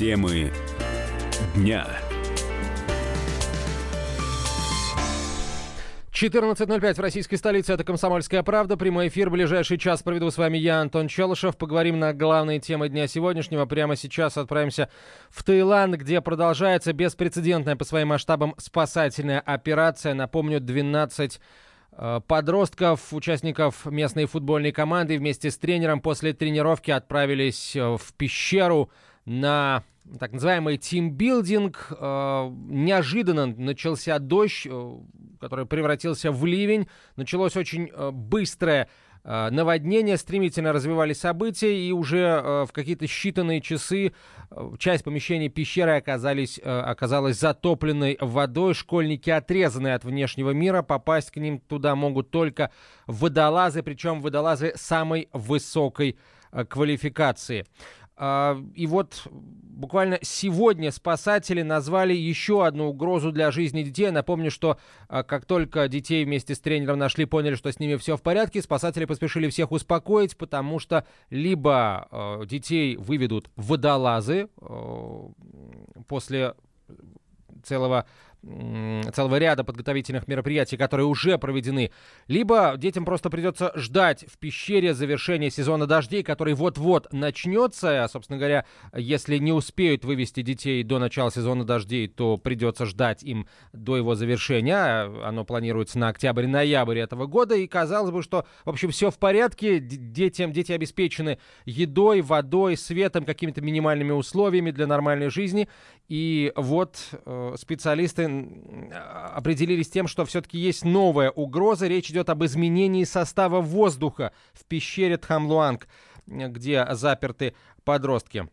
Темы дня. 14.05 в российской столице. Это «Комсомольская правда». Прямой эфир. Ближайший час проведу с вами я, Антон Челышев. Поговорим на главные темы дня сегодняшнего. Прямо сейчас отправимся в Таиланд, где продолжается беспрецедентная по своим масштабам спасательная операция. Напомню, 12 э, подростков, участников местной футбольной команды вместе с тренером после тренировки отправились э, в пещеру на так называемый тимбилдинг. Э, неожиданно начался дождь, э, который превратился в ливень. Началось очень э, быстрое наводнение, стремительно развивались события, и уже в какие-то считанные часы часть помещений пещеры оказались, оказалась затопленной водой. Школьники отрезаны от внешнего мира, попасть к ним туда могут только водолазы, причем водолазы самой высокой квалификации. А, и вот буквально сегодня спасатели назвали еще одну угрозу для жизни детей. Напомню, что а, как только детей вместе с тренером нашли, поняли, что с ними все в порядке, спасатели поспешили всех успокоить, потому что либо а, детей выведут водолазы после целого целого ряда подготовительных мероприятий, которые уже проведены, либо детям просто придется ждать в пещере завершения сезона дождей, который вот-вот начнется. А, собственно говоря, если не успеют вывести детей до начала сезона дождей, то придется ждать им до его завершения. Оно планируется на октябрь-ноябрь этого года. И казалось бы, что, в общем, все в порядке. Детям, дети обеспечены едой, водой, светом, какими-то минимальными условиями для нормальной жизни. И вот э, специалисты определились тем, что все-таки есть новая угроза. Речь идет об изменении состава воздуха в пещере Тхамлуанг, где заперты подростки.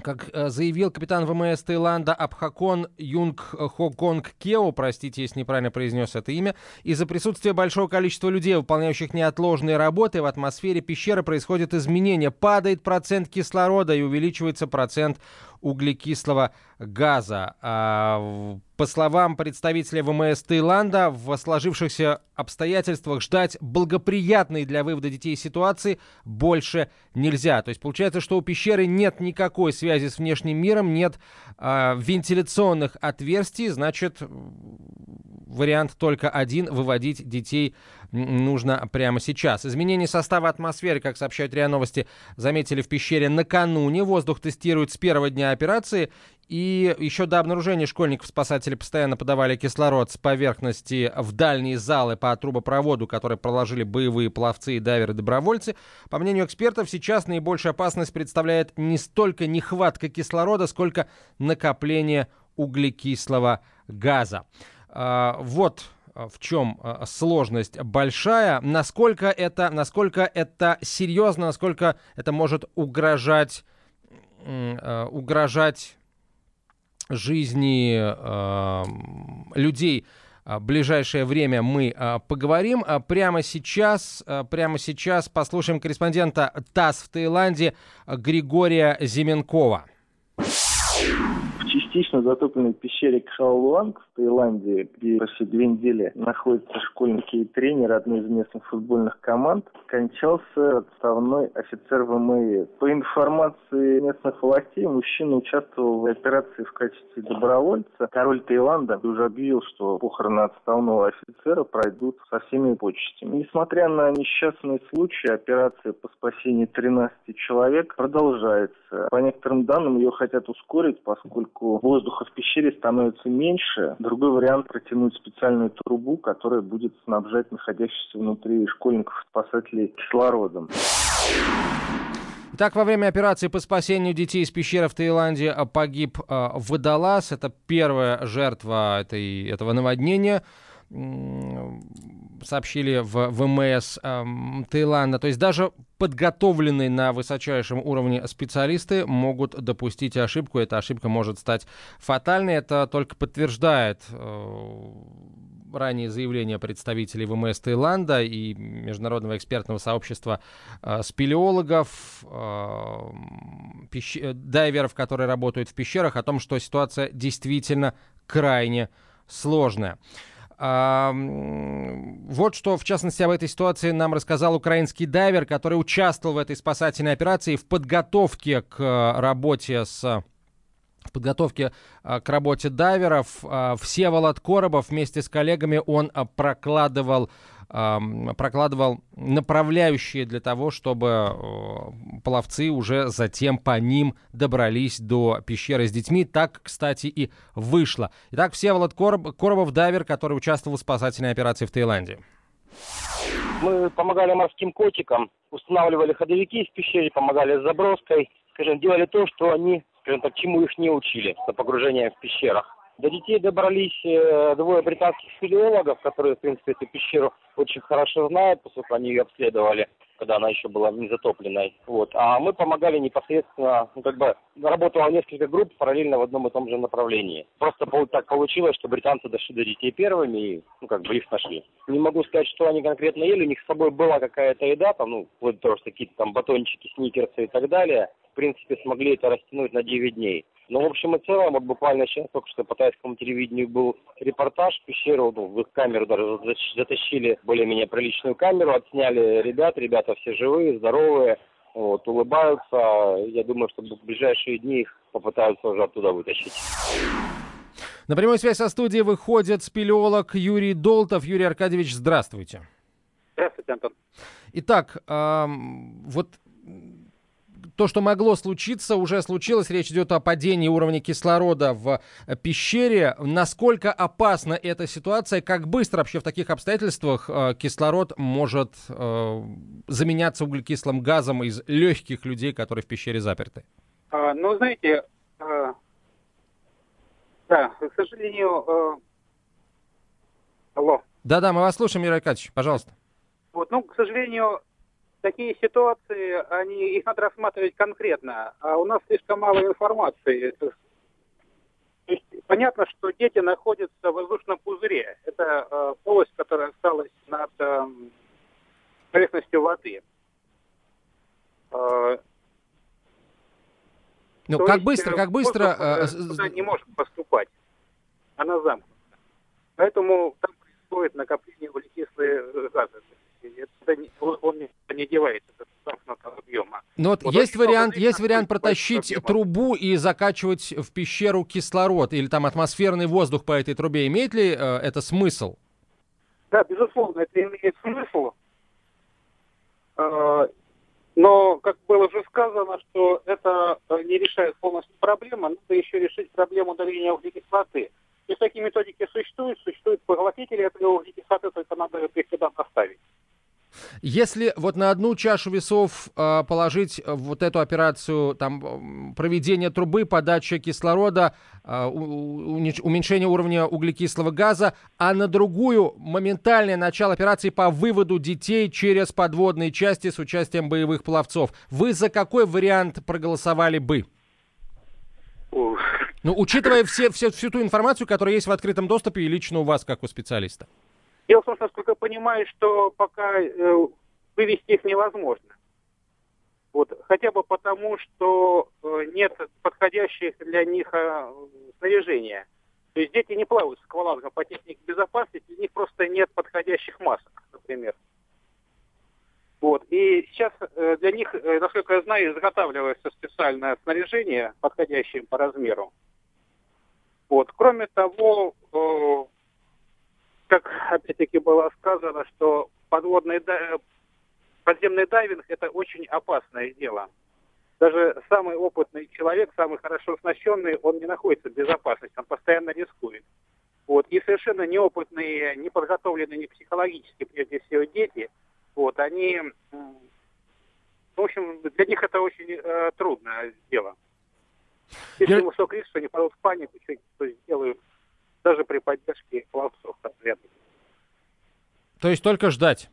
Как э, заявил капитан ВМС Таиланда Абхакон Юнг Хоконг Кео, простите, если неправильно произнес это имя, из-за присутствия большого количества людей, выполняющих неотложные работы, в атмосфере пещеры происходят изменения. Падает процент кислорода и увеличивается процент углекислого газа. А, по словам представителя ВМС Таиланда, в сложившихся обстоятельствах ждать благоприятной для вывода детей ситуации больше нельзя. То есть получается, что у пещеры нет никакой связи с внешним миром, нет э, вентиляционных отверстий, значит, вариант только один – выводить детей нужно прямо сейчас. Изменение состава атмосферы, как сообщают РИА Новости, заметили в пещере накануне. Воздух тестируют с первого дня операции. И еще до обнаружения школьников спасатели постоянно подавали кислород с поверхности в дальние залы по трубопроводу, который проложили боевые пловцы и дайверы-добровольцы. По мнению экспертов, сейчас наибольшая опасность представляет не столько нехватка кислорода, сколько накопление углекислого газа. А, вот а, в чем а, сложность большая, насколько это, насколько это серьезно, насколько это может угрожать, угрожать жизни людей в ближайшее время мы поговорим. Прямо сейчас, прямо сейчас послушаем корреспондента ТАСС в Таиланде Григория Зименкова частично затопленной пещере Кхаолуанг в Таиланде, где почти две недели находятся школьники и тренеры одной из местных футбольных команд, скончался отставной офицер ВМС. По информации местных властей, мужчина участвовал в операции в качестве добровольца. Король Таиланда уже объявил, что похороны отставного офицера пройдут со всеми почестями. Несмотря на несчастный случай, операция по спасению 13 человек продолжается. По некоторым данным, ее хотят ускорить, поскольку воздуха в пещере становится меньше. Другой вариант протянуть специальную трубу, которая будет снабжать находящихся внутри школьников-спасателей кислородом. Итак, во время операции по спасению детей из пещеры в Таиланде погиб э, водолаз. Это первая жертва этой, этого наводнения сообщили в ВМС э, Таиланда. То есть даже подготовленные на высочайшем уровне специалисты могут допустить ошибку. Эта ошибка может стать фатальной. Это только подтверждает э, ранее заявления представителей ВМС Таиланда и международного экспертного сообщества э, спелеологов, э, пещ... дайверов, которые работают в пещерах, о том, что ситуация действительно крайне сложная. Вот что, в частности, об этой ситуации нам рассказал украинский дайвер, который участвовал в этой спасательной операции в подготовке к работе с в подготовке а, к работе дайверов. А, Всеволод Коробов вместе с коллегами он прокладывал прокладывал направляющие для того, чтобы пловцы уже затем по ним добрались до пещеры с детьми. Так, кстати, и вышло. Итак, Всеволод Короб, Коробов, дайвер, который участвовал в спасательной операции в Таиланде. Мы помогали морским котикам, устанавливали ходовики в пещере, помогали с заброской, скажем, делали то, что они скажем так, чему их не учили за погружение в пещерах. До детей добрались э, двое британских спелеологов, которые, в принципе, эту пещеру очень хорошо знают, поскольку они ее обследовали, когда она еще была не затопленной. Вот. А мы помогали непосредственно, ну, как бы, работало несколько групп параллельно в одном и том же направлении. Просто так получилось, что британцы дошли до детей первыми и, ну, как бы, их нашли. Не могу сказать, что они конкретно ели, у них с собой была какая-то еда, там, ну, вот просто какие-то там батончики, сникерсы и так далее в принципе, смогли это растянуть на 9 дней. Но в общем и целом, вот буквально сейчас только что по тайскому телевидению был репортаж пещеру, ну, в их камеру даже затащили более-менее приличную камеру, отсняли ребят, ребята все живые, здоровые, вот, улыбаются. Я думаю, что в ближайшие дни их попытаются уже оттуда вытащить. На прямую связь со студией выходит спелеолог Юрий Долтов. Юрий Аркадьевич, здравствуйте. Здравствуйте, Антон. Итак, эм, вот то, что могло случиться, уже случилось. Речь идет о падении уровня кислорода в э, пещере. Насколько опасна эта ситуация? Как быстро вообще в таких обстоятельствах э, кислород может э, заменяться углекислым газом из легких людей, которые в пещере заперты? А, ну, знаете, а, да, к сожалению... А... Алло. Да-да, мы вас слушаем, Юрий Аркадьевич, пожалуйста. Вот, ну, к сожалению, такие ситуации, они, их надо рассматривать конкретно, а у нас слишком мало информации. есть, понятно, что дети находятся в воздушном пузыре. Это э, полость, которая осталась над э, поверхностью воды. Э, ну, как есть, быстро, как быстро... Э, туда не может поступать. Она замкнута. Поэтому там происходит накопление углекислых газов это не, он не, девается до замкнутого объема. Но вот, вот есть вариант, есть вариант протащить трубу и закачивать в пещеру кислород или там атмосферный воздух по этой трубе. Имеет ли э, это смысл? Да, безусловно, это имеет смысл. Э, но, как было уже сказано, что это э, не решает полностью проблему, надо еще решить проблему удаления углекислоты. И такие методики существуют, существуют поглотители этой углекислоты, только надо их туда поставить. Если вот на одну чашу весов э, положить вот эту операцию, там, проведение трубы, подача кислорода, э, уменьшение уровня углекислого газа, а на другую моментальное начало операции по выводу детей через подводные части с участием боевых пловцов, вы за какой вариант проголосовали бы? Ну, учитывая все, все, всю ту информацию, которая есть в открытом доступе и лично у вас, как у специалиста. Дело в том, что, насколько я понимаю, что пока э, вывести их невозможно. Вот, хотя бы потому, что э, нет подходящих для них э, снаряжения. То есть дети не плавают с аквалангом по технике безопасности, у них просто нет подходящих масок, например. Вот. И сейчас э, для них, э, насколько я знаю, изготавливается специальное снаряжение, подходящее по размеру. Вот. Кроме того, э, опять-таки было сказано, что подводный подземный дайвинг это очень опасное дело. Даже самый опытный человек, самый хорошо оснащенный, он не находится в безопасности, он постоянно рискует. Вот. И совершенно неопытные, не подготовленные не психологически, прежде всего, дети, вот, они, в общем, для них это очень э, трудное дело. Если Я... высок риск, что они падут в панику, что сделают даже при поддержке пловцов конкретно. То есть только ждать?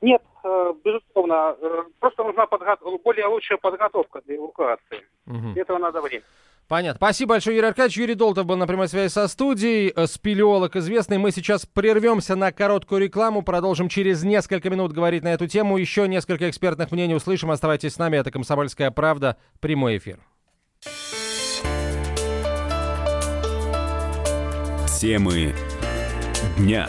Нет, э, безусловно. Э, просто нужна подго... более лучшая подготовка для эвакуации. Угу. Для этого надо время. Понятно. Спасибо большое, Юрий Аркадьевич. Юрий Долтов был на прямой связи со студией. Э, спелеолог известный. Мы сейчас прервемся на короткую рекламу. Продолжим через несколько минут говорить на эту тему. Еще несколько экспертных мнений услышим. Оставайтесь с нами. Это «Комсомольская правда». Прямой эфир. Темы дня.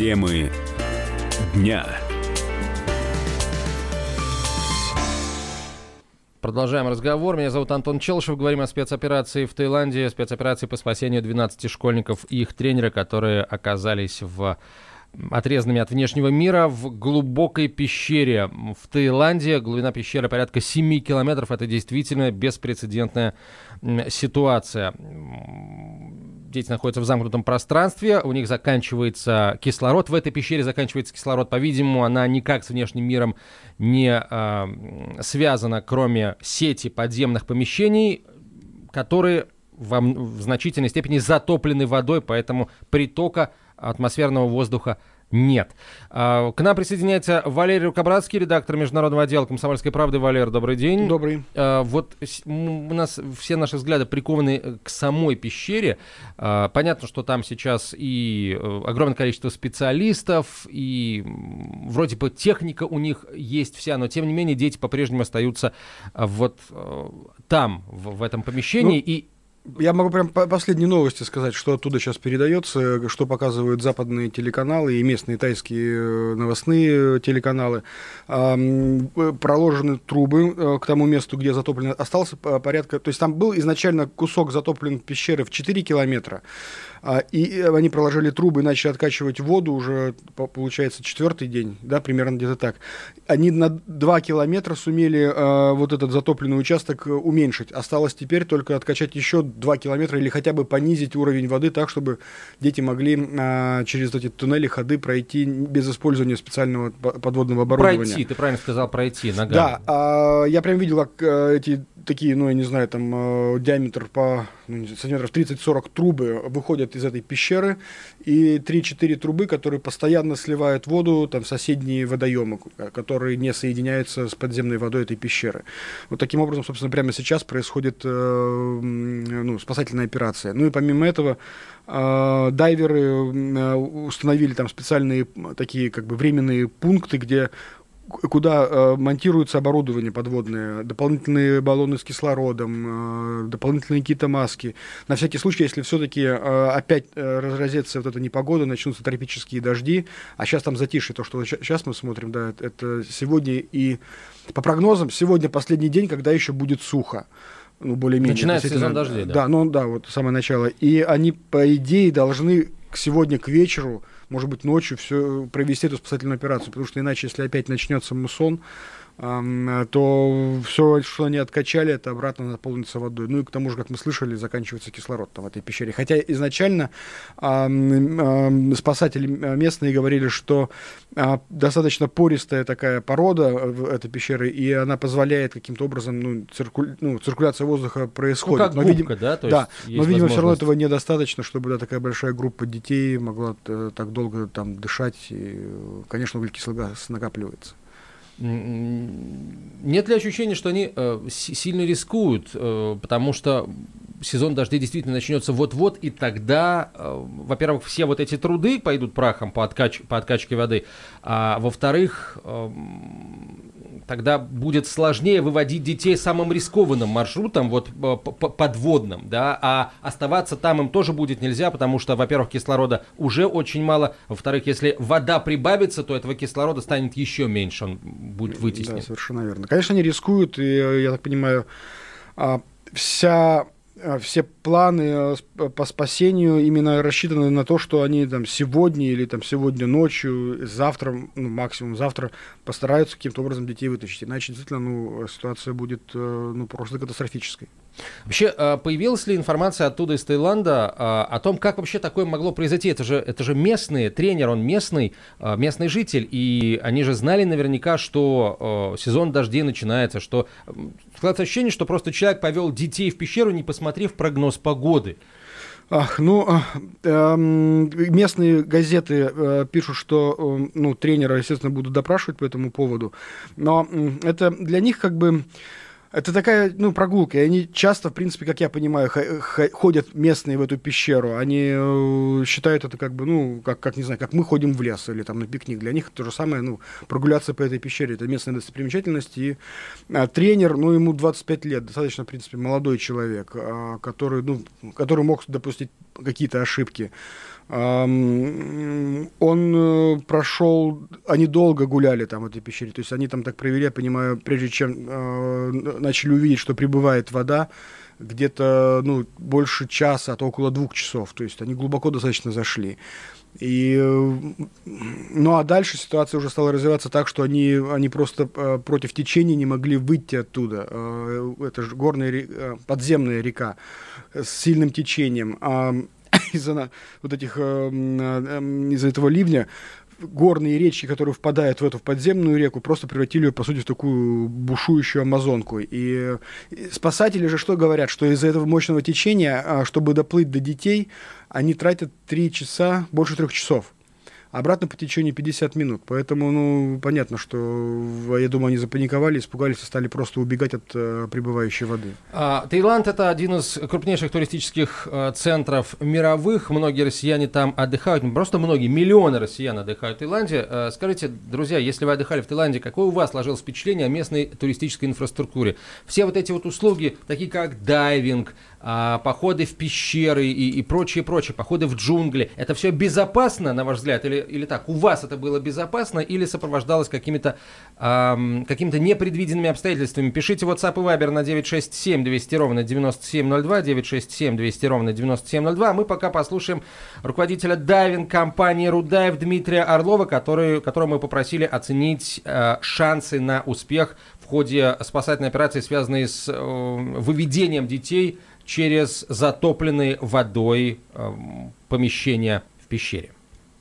Темы дня. Продолжаем разговор. Меня зовут Антон Челшев. Говорим о спецоперации в Таиланде, спецоперации по спасению 12 школьников и их тренера, которые оказались в отрезанными от внешнего мира в глубокой пещере в Таиланде. Глубина пещеры порядка 7 километров. Это действительно беспрецедентная ситуация дети находятся в замкнутом пространстве, у них заканчивается кислород, в этой пещере заканчивается кислород, по-видимому, она никак с внешним миром не э, связана, кроме сети подземных помещений, которые во, в значительной степени затоплены водой, поэтому притока атмосферного воздуха нет. А, к нам присоединяется Валерий Рукобратский, редактор международного отдела «Комсомольской правды». Валер, добрый день. Добрый. А, вот у нас все наши взгляды прикованы э, к самой пещере. А, понятно, что там сейчас и э, огромное количество специалистов, и вроде бы техника у них есть вся, но тем не менее дети по-прежнему остаются вот э, там, в, в этом помещении. Ну... И я могу прям последние новости сказать, что оттуда сейчас передается, что показывают западные телеканалы и местные тайские э, новостные телеканалы. Проложены трубы э, к тому месту, где затоплено. Остался порядка... То есть там был изначально кусок затоплен пещеры в 4 километра. А, и они проложили трубы и начали откачивать воду уже, получается, четвертый день, да, примерно где-то так. Они на 2 километра сумели э, вот этот затопленный участок э, уменьшить. Осталось теперь только откачать еще 2 километра или хотя бы понизить уровень воды так, чтобы дети могли э, через эти туннели, ходы пройти без использования специального подводного оборудования. Пройти, ты правильно сказал, пройти ногами. Да, я прям видел, как э, эти такие, ну, я не знаю, там э, диаметр по ну, сантиметров 30-40 трубы выходят из этой пещеры, и 3-4 трубы, которые постоянно сливают воду там, в соседние водоемы, которые не соединяются с подземной водой этой пещеры. Вот таким образом, собственно, прямо сейчас происходит э, ну, спасательная операция. Ну и помимо этого, э, дайверы э, установили там специальные такие как бы временные пункты, где куда э, монтируется оборудование подводное, дополнительные баллоны с кислородом, э, дополнительные какие-то маски. На всякий случай, если все-таки э, опять э, разразится вот эта непогода, начнутся тропические дожди, а сейчас там затишье, то, что сейчас мы смотрим, да, это сегодня и по прогнозам, сегодня последний день, когда еще будет сухо ну, более-менее. Начинается сезон дождей, да? Да, ну да, вот самое начало. И они, по идее, должны сегодня к вечеру может быть, ночью все провести эту спасательную операцию, потому что иначе, если опять начнется мусон, то все, что они откачали, это обратно наполнится водой. Ну и к тому же, как мы слышали, заканчивается кислород там в этой пещере. Хотя изначально э, э, спасатели местные говорили, что э, достаточно пористая такая порода в этой пещере, и она позволяет каким-то образом, ну, цирку... ну циркуляция воздуха происходит. Ну, как но, губка, видимо, да? То да, есть но, видимо, все равно этого недостаточно, чтобы да, такая большая группа детей могла э, так долго там дышать. И, конечно, углекислый газ накапливается. Нет ли ощущения, что они э, сильно рискуют, э, потому что сезон дождей действительно начнется вот-вот, и тогда, э, во-первых, все вот эти труды пойдут прахом по, откач по откачке воды, а во-вторых, э, тогда будет сложнее выводить детей самым рискованным маршрутом, вот э, подводным, да, а оставаться там им тоже будет нельзя, потому что, во-первых, кислорода уже очень мало, во-вторых, если вода прибавится, то этого кислорода станет еще меньше, он будет вытеснен. Да, совершенно верно. Конечно, они рискуют, и, э, я так понимаю, а, вся все планы э, по спасению именно рассчитаны на то, что они там сегодня или там сегодня ночью, завтра, ну, максимум завтра постараются каким-то образом детей вытащить. Иначе действительно ну, ситуация будет э, ну, просто катастрофической. Вообще, а, появилась ли информация оттуда из Таиланда а, о том, как вообще такое могло произойти? Это же, это же местный тренер, он местный, местный житель, и они же знали наверняка, что сезон дождей начинается, что складывается ощущение, что просто человек повел детей в пещеру, не посмотрев прогноз погоды. Ах, ну, э, местные газеты э, пишут, что э, ну, тренера, естественно, будут допрашивать по этому поводу. Но э, это для них как бы это такая, ну, прогулка. И они часто, в принципе, как я понимаю, ходят местные в эту пещеру. Они э, считают это как бы, ну, как, как, не знаю, как мы ходим в лес или там на пикник. Для них то же самое, ну, прогуляться по этой пещере. Это местная достопримечательность. И а, тренер, ну, ему 25 лет, достаточно, в принципе, молодой человек, а, который, ну, который мог допустить какие-то ошибки. Он э, прошел, они долго гуляли там в этой пещере, то есть они там так провели, я понимаю, прежде чем э, начали увидеть, что прибывает вода, где-то ну, больше часа, а то около двух часов, то есть они глубоко достаточно зашли. И, э, ну а дальше ситуация уже стала развиваться так, что они, они просто э, против течения не могли выйти оттуда. Это же горная, подземная река с сильным течением. Из-за вот этих, э, э, из-за этого ливня горные речки, которые впадают в эту в подземную реку, просто превратили ее, по сути, в такую бушующую амазонку. И спасатели же что говорят? Что из-за этого мощного течения, а, чтобы доплыть до детей, они тратят три часа, больше трех часов обратно по течению 50 минут. Поэтому, ну, понятно, что, я думаю, они запаниковали, испугались и стали просто убегать от э, прибывающей воды. А, Таиланд – это один из крупнейших туристических э, центров мировых. Многие россияне там отдыхают. Просто многие, миллионы россиян отдыхают в Таиланде. Э, скажите, друзья, если вы отдыхали в Таиланде, какое у вас сложилось впечатление о местной туристической инфраструктуре? Все вот эти вот услуги, такие как дайвинг, а, походы в пещеры и, и прочее, прочее, походы в джунгли. Это все безопасно, на ваш взгляд, или, или так? У вас это было безопасно или сопровождалось какими-то эм, какими-то непредвиденными обстоятельствами? Пишите WhatsApp и Viber на 967 200 ровно 9702, 967 200 ровно 9702. Мы пока послушаем руководителя дайвинг-компании «Рудайв» Дмитрия Орлова, который, которого мы попросили оценить э, шансы на успех в ходе спасательной операции, связанной с э, выведением детей через затопленные водой э, помещения в пещере?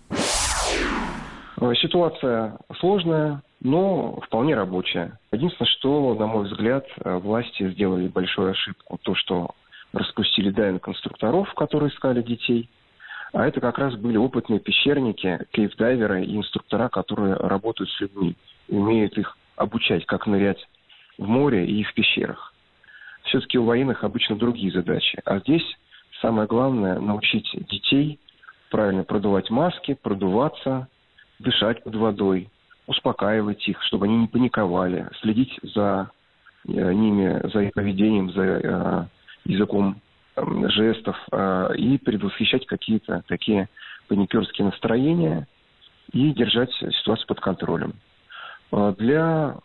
Э, ситуация сложная, но вполне рабочая. Единственное, что, на мой взгляд, э, власти сделали большую ошибку. То, что распустили дайвинг-конструкторов, которые искали детей. А это как раз были опытные пещерники, кейф-дайверы и инструктора, которые работают с людьми, умеют их обучать, как нырять в море и в пещерах все-таки у военных обычно другие задачи. А здесь самое главное научить детей правильно продувать маски, продуваться, дышать под водой, успокаивать их, чтобы они не паниковали, следить за э, ними, за их поведением, за э, языком жестов э, и предвосхищать какие-то такие паникерские настроения и держать ситуацию под контролем. Для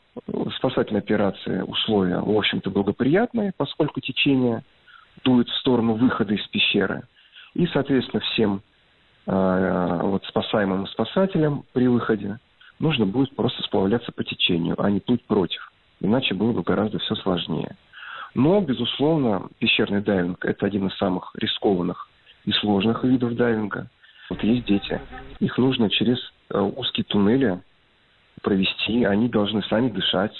спасательной операции условия, в общем-то, благоприятные, поскольку течение дует в сторону выхода из пещеры. И, соответственно, всем э, вот, спасаемым спасателям при выходе нужно будет просто сплавляться по течению, а не плыть против. Иначе было бы гораздо все сложнее. Но, безусловно, пещерный дайвинг – это один из самых рискованных и сложных видов дайвинга. Вот есть дети. Их нужно через э, узкие туннели провести, они должны сами дышать.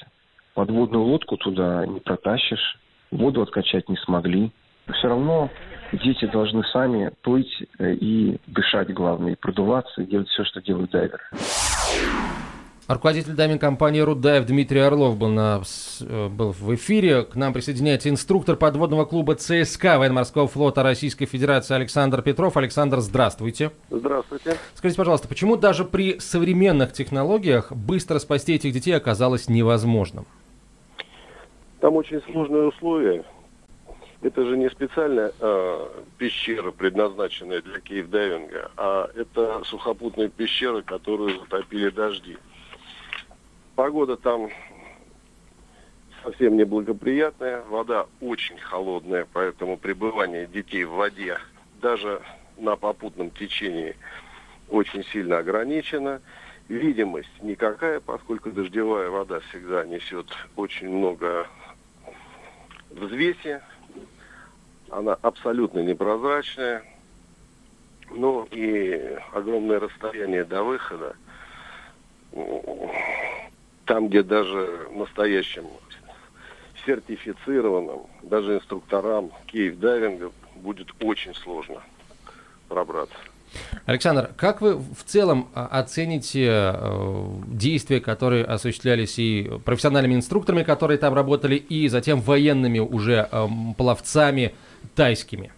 Подводную лодку туда не протащишь, воду откачать не смогли. Все равно дети должны сами плыть э, и дышать, главное, и продуваться, и делать все, что делают дайверы. Руководитель дайвинг компании «Рудайв» Дмитрий Орлов был, на, э, был в эфире. К нам присоединяется инструктор подводного клуба ЦСКА Военно-морского флота Российской Федерации Александр Петров. Александр, здравствуйте. Здравствуйте. Скажите, пожалуйста, почему даже при современных технологиях быстро спасти этих детей оказалось невозможным? Там очень сложные условия. Это же не специальная э, пещера, предназначенная для кейв-дайвинга, а это сухопутная пещера, которую затопили дожди. Погода там совсем неблагоприятная, вода очень холодная, поэтому пребывание детей в воде даже на попутном течении очень сильно ограничено. Видимость никакая, поскольку дождевая вода всегда несет очень много взвеси. Она абсолютно непрозрачная. Ну и огромное расстояние до выхода там, где даже настоящим сертифицированным, даже инструкторам кейв-дайвинга будет очень сложно. пробраться. Александр, как вы в целом а, оцените э, действия, которые осуществлялись и профессиональными инструкторами, которые там работали, и затем военными уже э, пловцами тайскими?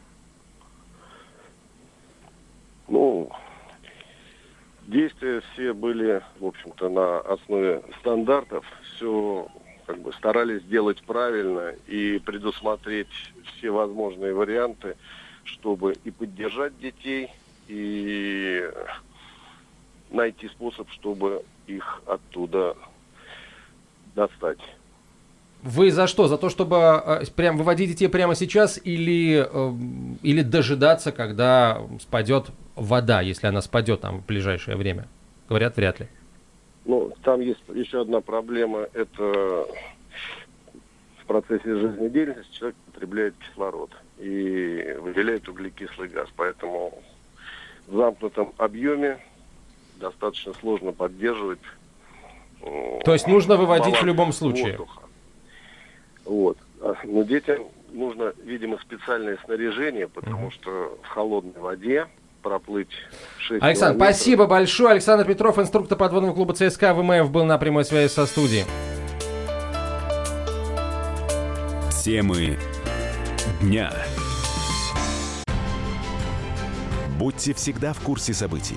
Ну, действия все были, в общем-то, на основе стандартов. Все как бы старались сделать правильно и предусмотреть все возможные варианты, чтобы и поддержать детей, и найти способ, чтобы их оттуда достать. Вы за что? За то, чтобы э, прям выводить детей прямо сейчас или, э, или дожидаться, когда спадет вода, если она спадет там в ближайшее время? Говорят, вряд ли. Ну, там есть еще одна проблема. Это в процессе жизнедеятельности человек потребляет кислород и выделяет углекислый газ. Поэтому в замкнутом объеме достаточно сложно поддерживать. Э, То есть нужно выводить в любом случае. Воздуха. Вот. А, но детям нужно, видимо, специальное снаряжение, потому что в холодной воде проплыть 6 Александр, километров. спасибо большое. Александр Петров, инструктор подводного клуба ЦСКА ВМФ, был на прямой связи со студией. Темы дня. Будьте всегда в курсе событий.